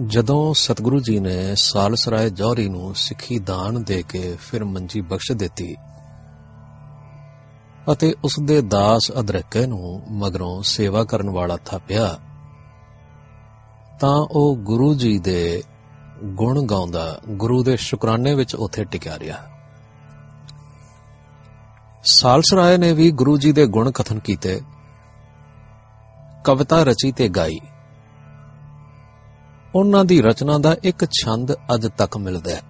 ਜਦੋਂ ਸਤਿਗੁਰੂ ਜੀ ਨੇ ਸਾਲਸਰਾਏ ਜੌਹਰੀ ਨੂੰ ਸਿੱਖੀ ਦਾਨ ਦੇ ਕੇ ਫਿਰ ਮੰਜੀ ਬਖਸ਼ ਦਿੱਤੀ ਅਤੇ ਉਸ ਦੇ ਦਾਸ ਅਦਰਕੇ ਨੂੰ ਮਗਰੋਂ ਸੇਵਾ ਕਰਨ ਵਾਲਾ ਥਾਪਿਆ, ਤਾਂ ਉਹ ਗੁਰੂ ਜੀ ਦੇ ਗੁਣ ਗਾਉਂਦਾ ਗੁਰੂ ਦੇ ਸ਼ੁਕਰਾਨੇ ਵਿੱਚ ਉੱਥੇ ਟਿਕਿਆ ਰਿਹਾ। ਸਾਲਸਰਾਏ ਨੇ ਵੀ ਗੁਰੂ ਜੀ ਦੇ ਗੁਣ ਕਥਨ ਕੀਤੇ, ਕਵਿਤਾ ਰਚੀ ਤੇ ਗਾਈ। ਉਹਨਾਂ ਦੀ ਰਚਨਾ ਦਾ ਇੱਕ ਛੰਦ ਅੱਜ ਤੱਕ ਮਿਲਦਾ ਹੈ।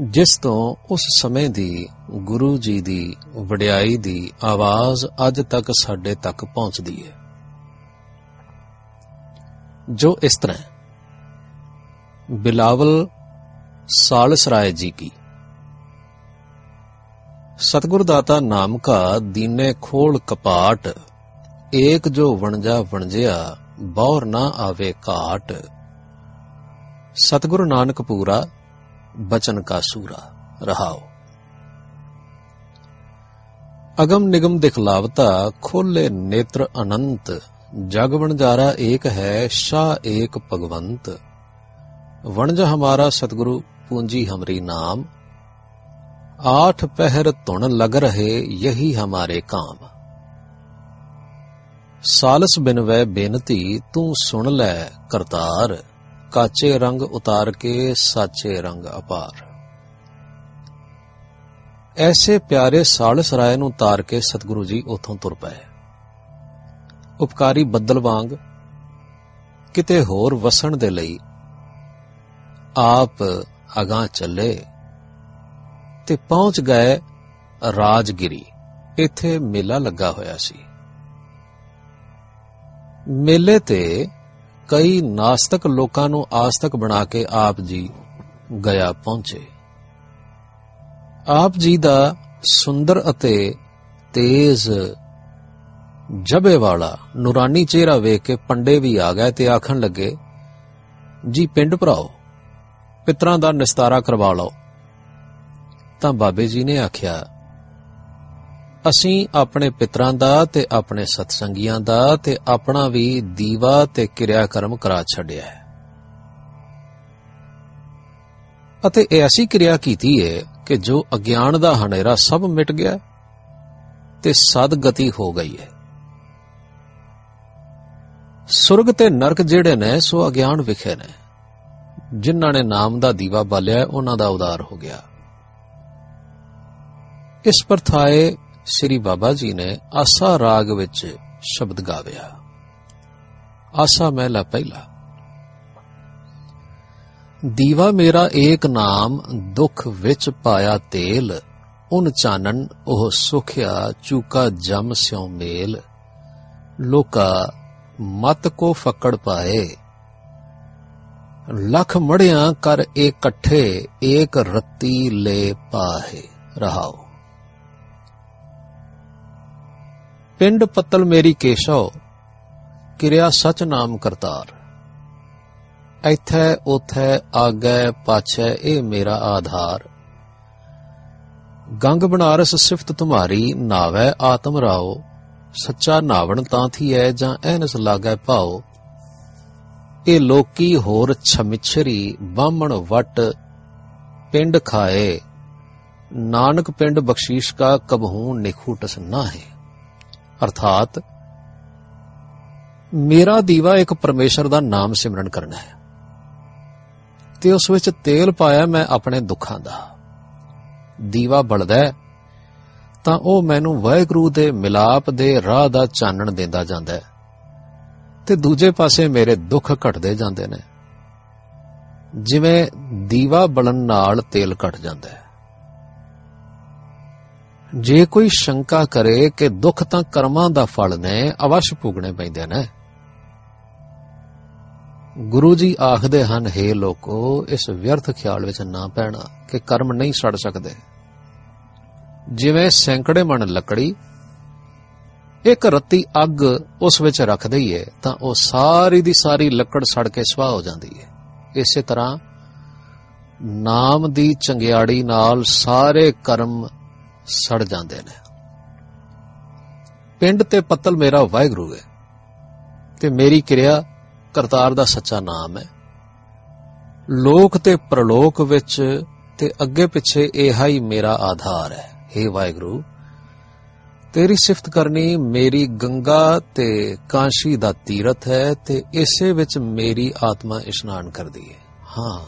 ਜਿਸ ਤੋਂ ਉਸ ਸਮੇਂ ਦੀ ਗੁਰੂ ਜੀ ਦੀ ਵਡਿਆਈ ਦੀ ਆਵਾਜ਼ ਅੱਜ ਤੱਕ ਸਾਡੇ ਤੱਕ ਪਹੁੰਚਦੀ ਹੈ। ਜੋ ਇਸ ਤਰ੍ਹਾਂ ਬਿਲਾਵਲ ਸਾਲਸਰਾਏ ਜੀ ਕੀ। ਸਤਗੁਰ ਦਾਤਾ ਨਾਮ ਕਾ ਦੀਨੇ ਖੋਲ ਕਪਾਟ, ਏਕ ਜੋ ਵਣਜਾ ਵਣਜਿਆ, ਬੌਰ ਨਾ ਆਵੇ ਘਾਟ। ਸਤਿਗੁਰੂ ਨਾਨਕ ਪੂਰਾ, ਬਚਨ ਕਾ ਸੂਰਾ, ਰਹਾਓ। ਅਗਮ ਨਿਗਮ ਦਿਖਲਾਵਤਾ, ਖੋਲੇ ਨੇਤਰ ਅਨੰਤ, ਜਗ ਵਣਜਾਰਾ ਏਕ ਹੈ ਸ਼ਾ ਏਕ ਭਗਵੰਤ। ਵਣਜ ਹਮਾਰਾ ਸਤਿਗੁਰੂ, ਪੂੰਜੀ ਹਮਰੀ ਨਾਮ। ਆਠ ਪਹਿਰ ਧੁਣ ਲਗ ਰਹੇ, ਯਹੀ ਹਮਾਰੇ ਕਾਮ। ਸਾਲਸ ਬਿਨ ਵੈ ਬੇਨਤੀ, ਤੂੰ ਸੁਣ ਲੈ ਕਰਤਾਰ। ਕਾਚੇ ਰੰਗ ਉਤਾਰ ਕੇ ਸਾਚੇ ਰੰਗ ਅਪਾਰ। ਐਸੇ ਪਿਆਰੇ ਸਾਲਸ ਰਾਏ ਨੂੰ ਤਾਰ ਕੇ ਸਤਿਗੁਰੂ ਜੀ ਉਥੋਂ ਤੁਰ ਪਏ। ਉਪਕਾਰੀ ਬੱਦਲ ਵਾਂਗ ਕਿਤੇ ਹੋਰ ਵਸਣ ਦੇ ਲਈ ਆਪ ਅਗਾਹ ਚੱਲੇ ਤੇ ਪਹੁੰਚ ਗਏ ਰਾਜਗਿਰੀ। ਇੱਥੇ ਮੇਲਾ ਲੱਗਾ ਹੋਇਆ ਸੀ। ਮੇਲੇ ਤੇ ਕਈ ਨਾਸਤਕ ਲੋਕਾਂ ਨੂੰ ਆਸਤਕ ਬਣਾ ਕੇ ਆਪ ਜੀ ਗਿਆ ਪਹੁੰਚੇ। ਆਪ ਜੀ ਦਾ ਸੁੰਦਰ ਅਤੇ ਤੇਜ਼ ਜਬੇ ਵਾਲਾ ਨੂਰਾਨੀ ਚਿਹਰਾ ਵੇਖ ਕੇ ਪੰਡੇ ਵੀ ਆ ਗਏ ਤੇ ਆਖਣ ਲੱਗੇ, ਜੀ ਪਿੰਡ ਭਰਾਓ, ਪਿਤਰਾਂ ਦਾ ਨਿਸਤਾਰਾ ਕਰਵਾ ਲਓ। ਤਾਂ ਬਾਬੇ ਜੀ ਨੇ ਆਖਿਆ ਅਸੀਂ ਆਪਣੇ ਪਿਤਰਾਂ ਦਾ ਤੇ ਆਪਣੇ ਸਤਸੰਗੀਆਂ ਦਾ ਤੇ ਆਪਣਾ ਵੀ ਦੀਵਾ ਤੇ ਕਿਰਿਆ ਕਰਮ ਕਰਾ ਛੱਡਿਆ ਹੈ। ਅਤੇ ਐਸੀ ਕਿਰਿਆ ਕੀਤੀ ਹੈ ਕਿ ਜੋ ਅਗਿਆਨ ਦਾ ਹਨੇਰਾ ਸਭ ਮਿਟ ਗਿਆ ਤੇ ਸਦ ਗਤੀ ਹੋ ਗਈ ਹੈ ਸੁਰਗ ਤੇ ਨਰਕ ਜਿਹੜੇ ਨੇ, ਸੋ ਅਗਿਆਨ ਵਿਖੇ ਨੇ। ਜਿਨ੍ਹਾਂ ਨੇ ਨਾਮ ਦਾ ਦੀਵਾ ਬਾਲਿਆ, ਉਹਨਾਂ ਦਾ ਉਦਾਰ ਹੋ ਗਿਆ। ਇਸ ਪਰਥਾਏ ਸ੍ਰੀ ਬਾਬਾ ਜੀ ਨੇ ਆਸਾ ਰਾਗ ਵਿੱਚ ਸ਼ਬਦ ਗਾਵਿਆ। ਆਸਾ ਮਹਿਲਾ ਪਹਿਲਾ। ਦੀਵਾ ਮੇਰਾ ਏਕ ਨਾਮ, ਦੁੱਖ ਵਿੱਚ ਪਾਇਆ ਤੇਲ, ਉਨ ਚਾਨਣ ਉਹ ਸੁਖਿਆ, ਚੂਕਾ ਜਮ ਸਿਉ ਮੇਲ। ਲੋਕਾ, ਮਤ ਕੋ ਫੱਕੜ ਪਾਏ। ਲਖ ਮੜਿਆਂ ਕਰ ਇਕੱਠੇ ਏਕ ਰੱਤੀ ਲੈ ਪਾਹੇ ਰਹਾਓ। ਪਿੰਡ ਪੱਤਲ ਮੇਰੀ ਕੇਸ਼ਵ, ਕਿਰਿਆ ਸਚ ਨਾਮ ਕਰਤਾਰ। ਇੱਥੇ, ਉਥੇ, ਆਗੇ, ਪਾਛੇ, ਇਹ ਮੇਰਾ ਆਧਾਰ। ਗੰਗ ਬਨਾਰਸ ਸਿਫਤ ਤੁਮਾਰੀ, ਨਾਵੇ, ਆਤਮ ਰਾਓ। ਸੱਚਾ ਨਾਵਣ ਤਾਂ ਥੀ ਐ ਜਾਂ ਐਨਸ ਲਾਗੇ ਭਾਓ ਇਹ ਲੋਕੀ ਹੋਰ ਛਮਿਛਰੀ, ਬਾਹਮਣ ਵਟ, ਪਿੰਡ ਖਾਏ। ਨਾਨਕ ਪਿੰਡ ਬਖਸ਼ੀਸ਼ ਕਾ ਕਬਹੂ ਨਿਖੂਟਸ ਨਾ ਹੈ ਅਰਥਾਤ, ਮੇਰਾ ਦੀਵਾ ਇੱਕ ਪਰਮੇਸ਼ਰ ਦਾ ਨਾਮ ਸਿਮਰਨ ਕਰਨਾ ਹੈ। ਤੇ ਉਸ ਵਿੱਚ ਤੇਲ ਪਾਇਆ ਮੈਂ ਆਪਣੇ ਦੁੱਖਾਂ ਦਾ। ਦੀਵਾ ਬਲਦਾ ਤਾਂ ਉਹ ਮੈਨੂੰ ਵਾਹਿਗੁਰੂ ਦੇ ਮਿਲਾਪ ਦੇ ਰਾਹ ਦਾ ਚਾਨਣ ਦਿੰਦਾ ਜਾਂਦਾ ਹੈ। ਤੇ ਦੂਜੇ ਪਾਸੇ ਮੇਰੇ ਦੁੱਖ ਘਟਦੇ ਜਾਂਦੇ ਨੇ। ਜਿਵੇਂ ਦੀਵਾ ਬਲਣ ਨਾਲ ਤੇਲ ਘਟ ਜਾਂਦਾ ਹੈ। ਜੇ ਕੋਈ ਸ਼ੰਕਾ ਕਰੇ ਕਿ ਦੁੱਖ ਤਾਂ ਕਰਮਾਂ ਦਾ ਫਲ ਨੇ, ਅਵਸ਼ ਭੁਗਣੇ ਪੈਂਦੇ ਨੇ। ਗੁਰੂ ਜੀ ਆਖਦੇ ਹਨ हे ਲੋਕੋ, ਇਸ ਵਿਅਰਥ ਖਿਆਲ ਵਿੱਚ ਨਾ ਪੈਣਾ ਕਿ ਕਰਮ ਨਹੀਂ ਸੜ ਸਕਦੇ। ਜਿਵੇਂ ਸੈਂਕੜੇ ਮਣ ਲੱਕੜੀ, ਇੱਕ ਰੱਤੀ ਅੱਗ ਉਸ ਵਿੱਚ ਰੱਖ ਦਈਏ, ਤਾਂ ਉਹ ਸਾਰੀ ਦੀ ਸਾਰੀ ਲੱਕੜ ਸੜ ਕੇ ਸਵਾਹ ਹੋ ਜਾਂਦੀ ਹੈ ਇਸੇ ਤਰ੍ਹਾਂ ਨਾਮ ਦੀ ਚੰਗਿਆੜੀ ਨਾਲ ਸਾਰੇ ਕਰਮ ਸੜ ਜਾਂਦੇ ਨੇ। ਪਿੰਡ ਤੇ ਪੱਤਲ ਮੇਰਾ ਵਾਹਿਗੁਰੂ ਹੈ ਤੇ ਮੇਰੀ ਕਿਰਿਆ ਕਰਤਾਰ ਦਾ ਸੱਚਾ ਨਾਮ ਹੈ। ਲੋਕ ਤੇ ਪ੍ਰਲੋਕ ਵਿੱਚ ਤੇ ਅੱਗੇ ਪਿੱਛੇ ਇਹਾ ਹੀ ਮੇਰਾ ਆਧਾਰ ਹੈ। हे ਵਾਹਿਗੁਰੂ, ਤੇਰੀ ਸਿਫਤ ਕਰਨੀ ਮੇਰੀ ਗੰਗਾ ਤੇ ਕਾਂਸ਼ੀ ਦਾ ਤੀਰਥ ਹੈ ਤੇ ਇਸੇ ਵਿੱਚ ਮੇਰੀ ਆਤਮਾ ਇਸ਼ਨਾਨ ਕਰਦੀ ਹੈ। ਹਾਂ,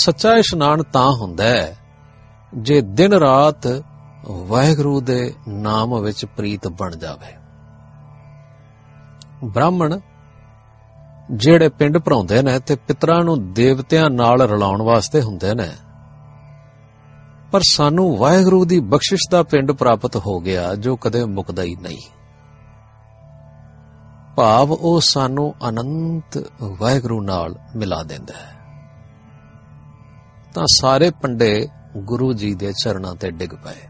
ਸੱਚਾ ਇਸ਼ਨਾਨ ਤਾਂ ਹੁੰਦਾ ਹੈ ਜੇ ਦਿਨ ਰਾਤ ਵਾਹਿਗੁਰੂ ਦੇ ਨਾਮ ਵਿੱਚ ਪ੍ਰੀਤ ਬਣ ਜਾਵੇ। ਬ੍ਰਾਹਮਣ ਜਿਹੜੇ ਪਿੰਡ ਭਰਾਉਂਦੇ ਨੇ ਤੇ ਪਿਤਰਾਂ ਨੂੰ ਦੇਵਤਿਆਂ ਨਾਲ ਰਲਾਉਣ ਵਾਸਤੇ ਹੁੰਦੇ ਨੇ। ਪਰ ਸਾਨੂੰ ਵਾਹਿਗੁਰੂ ਦੀ ਬਖਸ਼ਿਸ਼ ਦਾ ਪਿੰਡ ਪ੍ਰਾਪਤ ਹੋ ਗਿਆ, ਜੋ ਕਦੇ ਮੁਕਦਾ ਹੀ ਨਹੀਂ। ਭਾਵ ਉਹ ਸਾਨੂੰ ਅਨੰਤ ਵਾਹਿਗੁਰੂ ਨਾਲ ਮਿਲਾ ਦਿੰਦਾ ਹੈ। ਤਾਂ ਸਾਰੇ ਪੰਡੇ ਗੁਰੂ ਜੀ ਦੇ ਚਰਨਾਂ ਤੇ ਡਿੱਗ ਪਏ।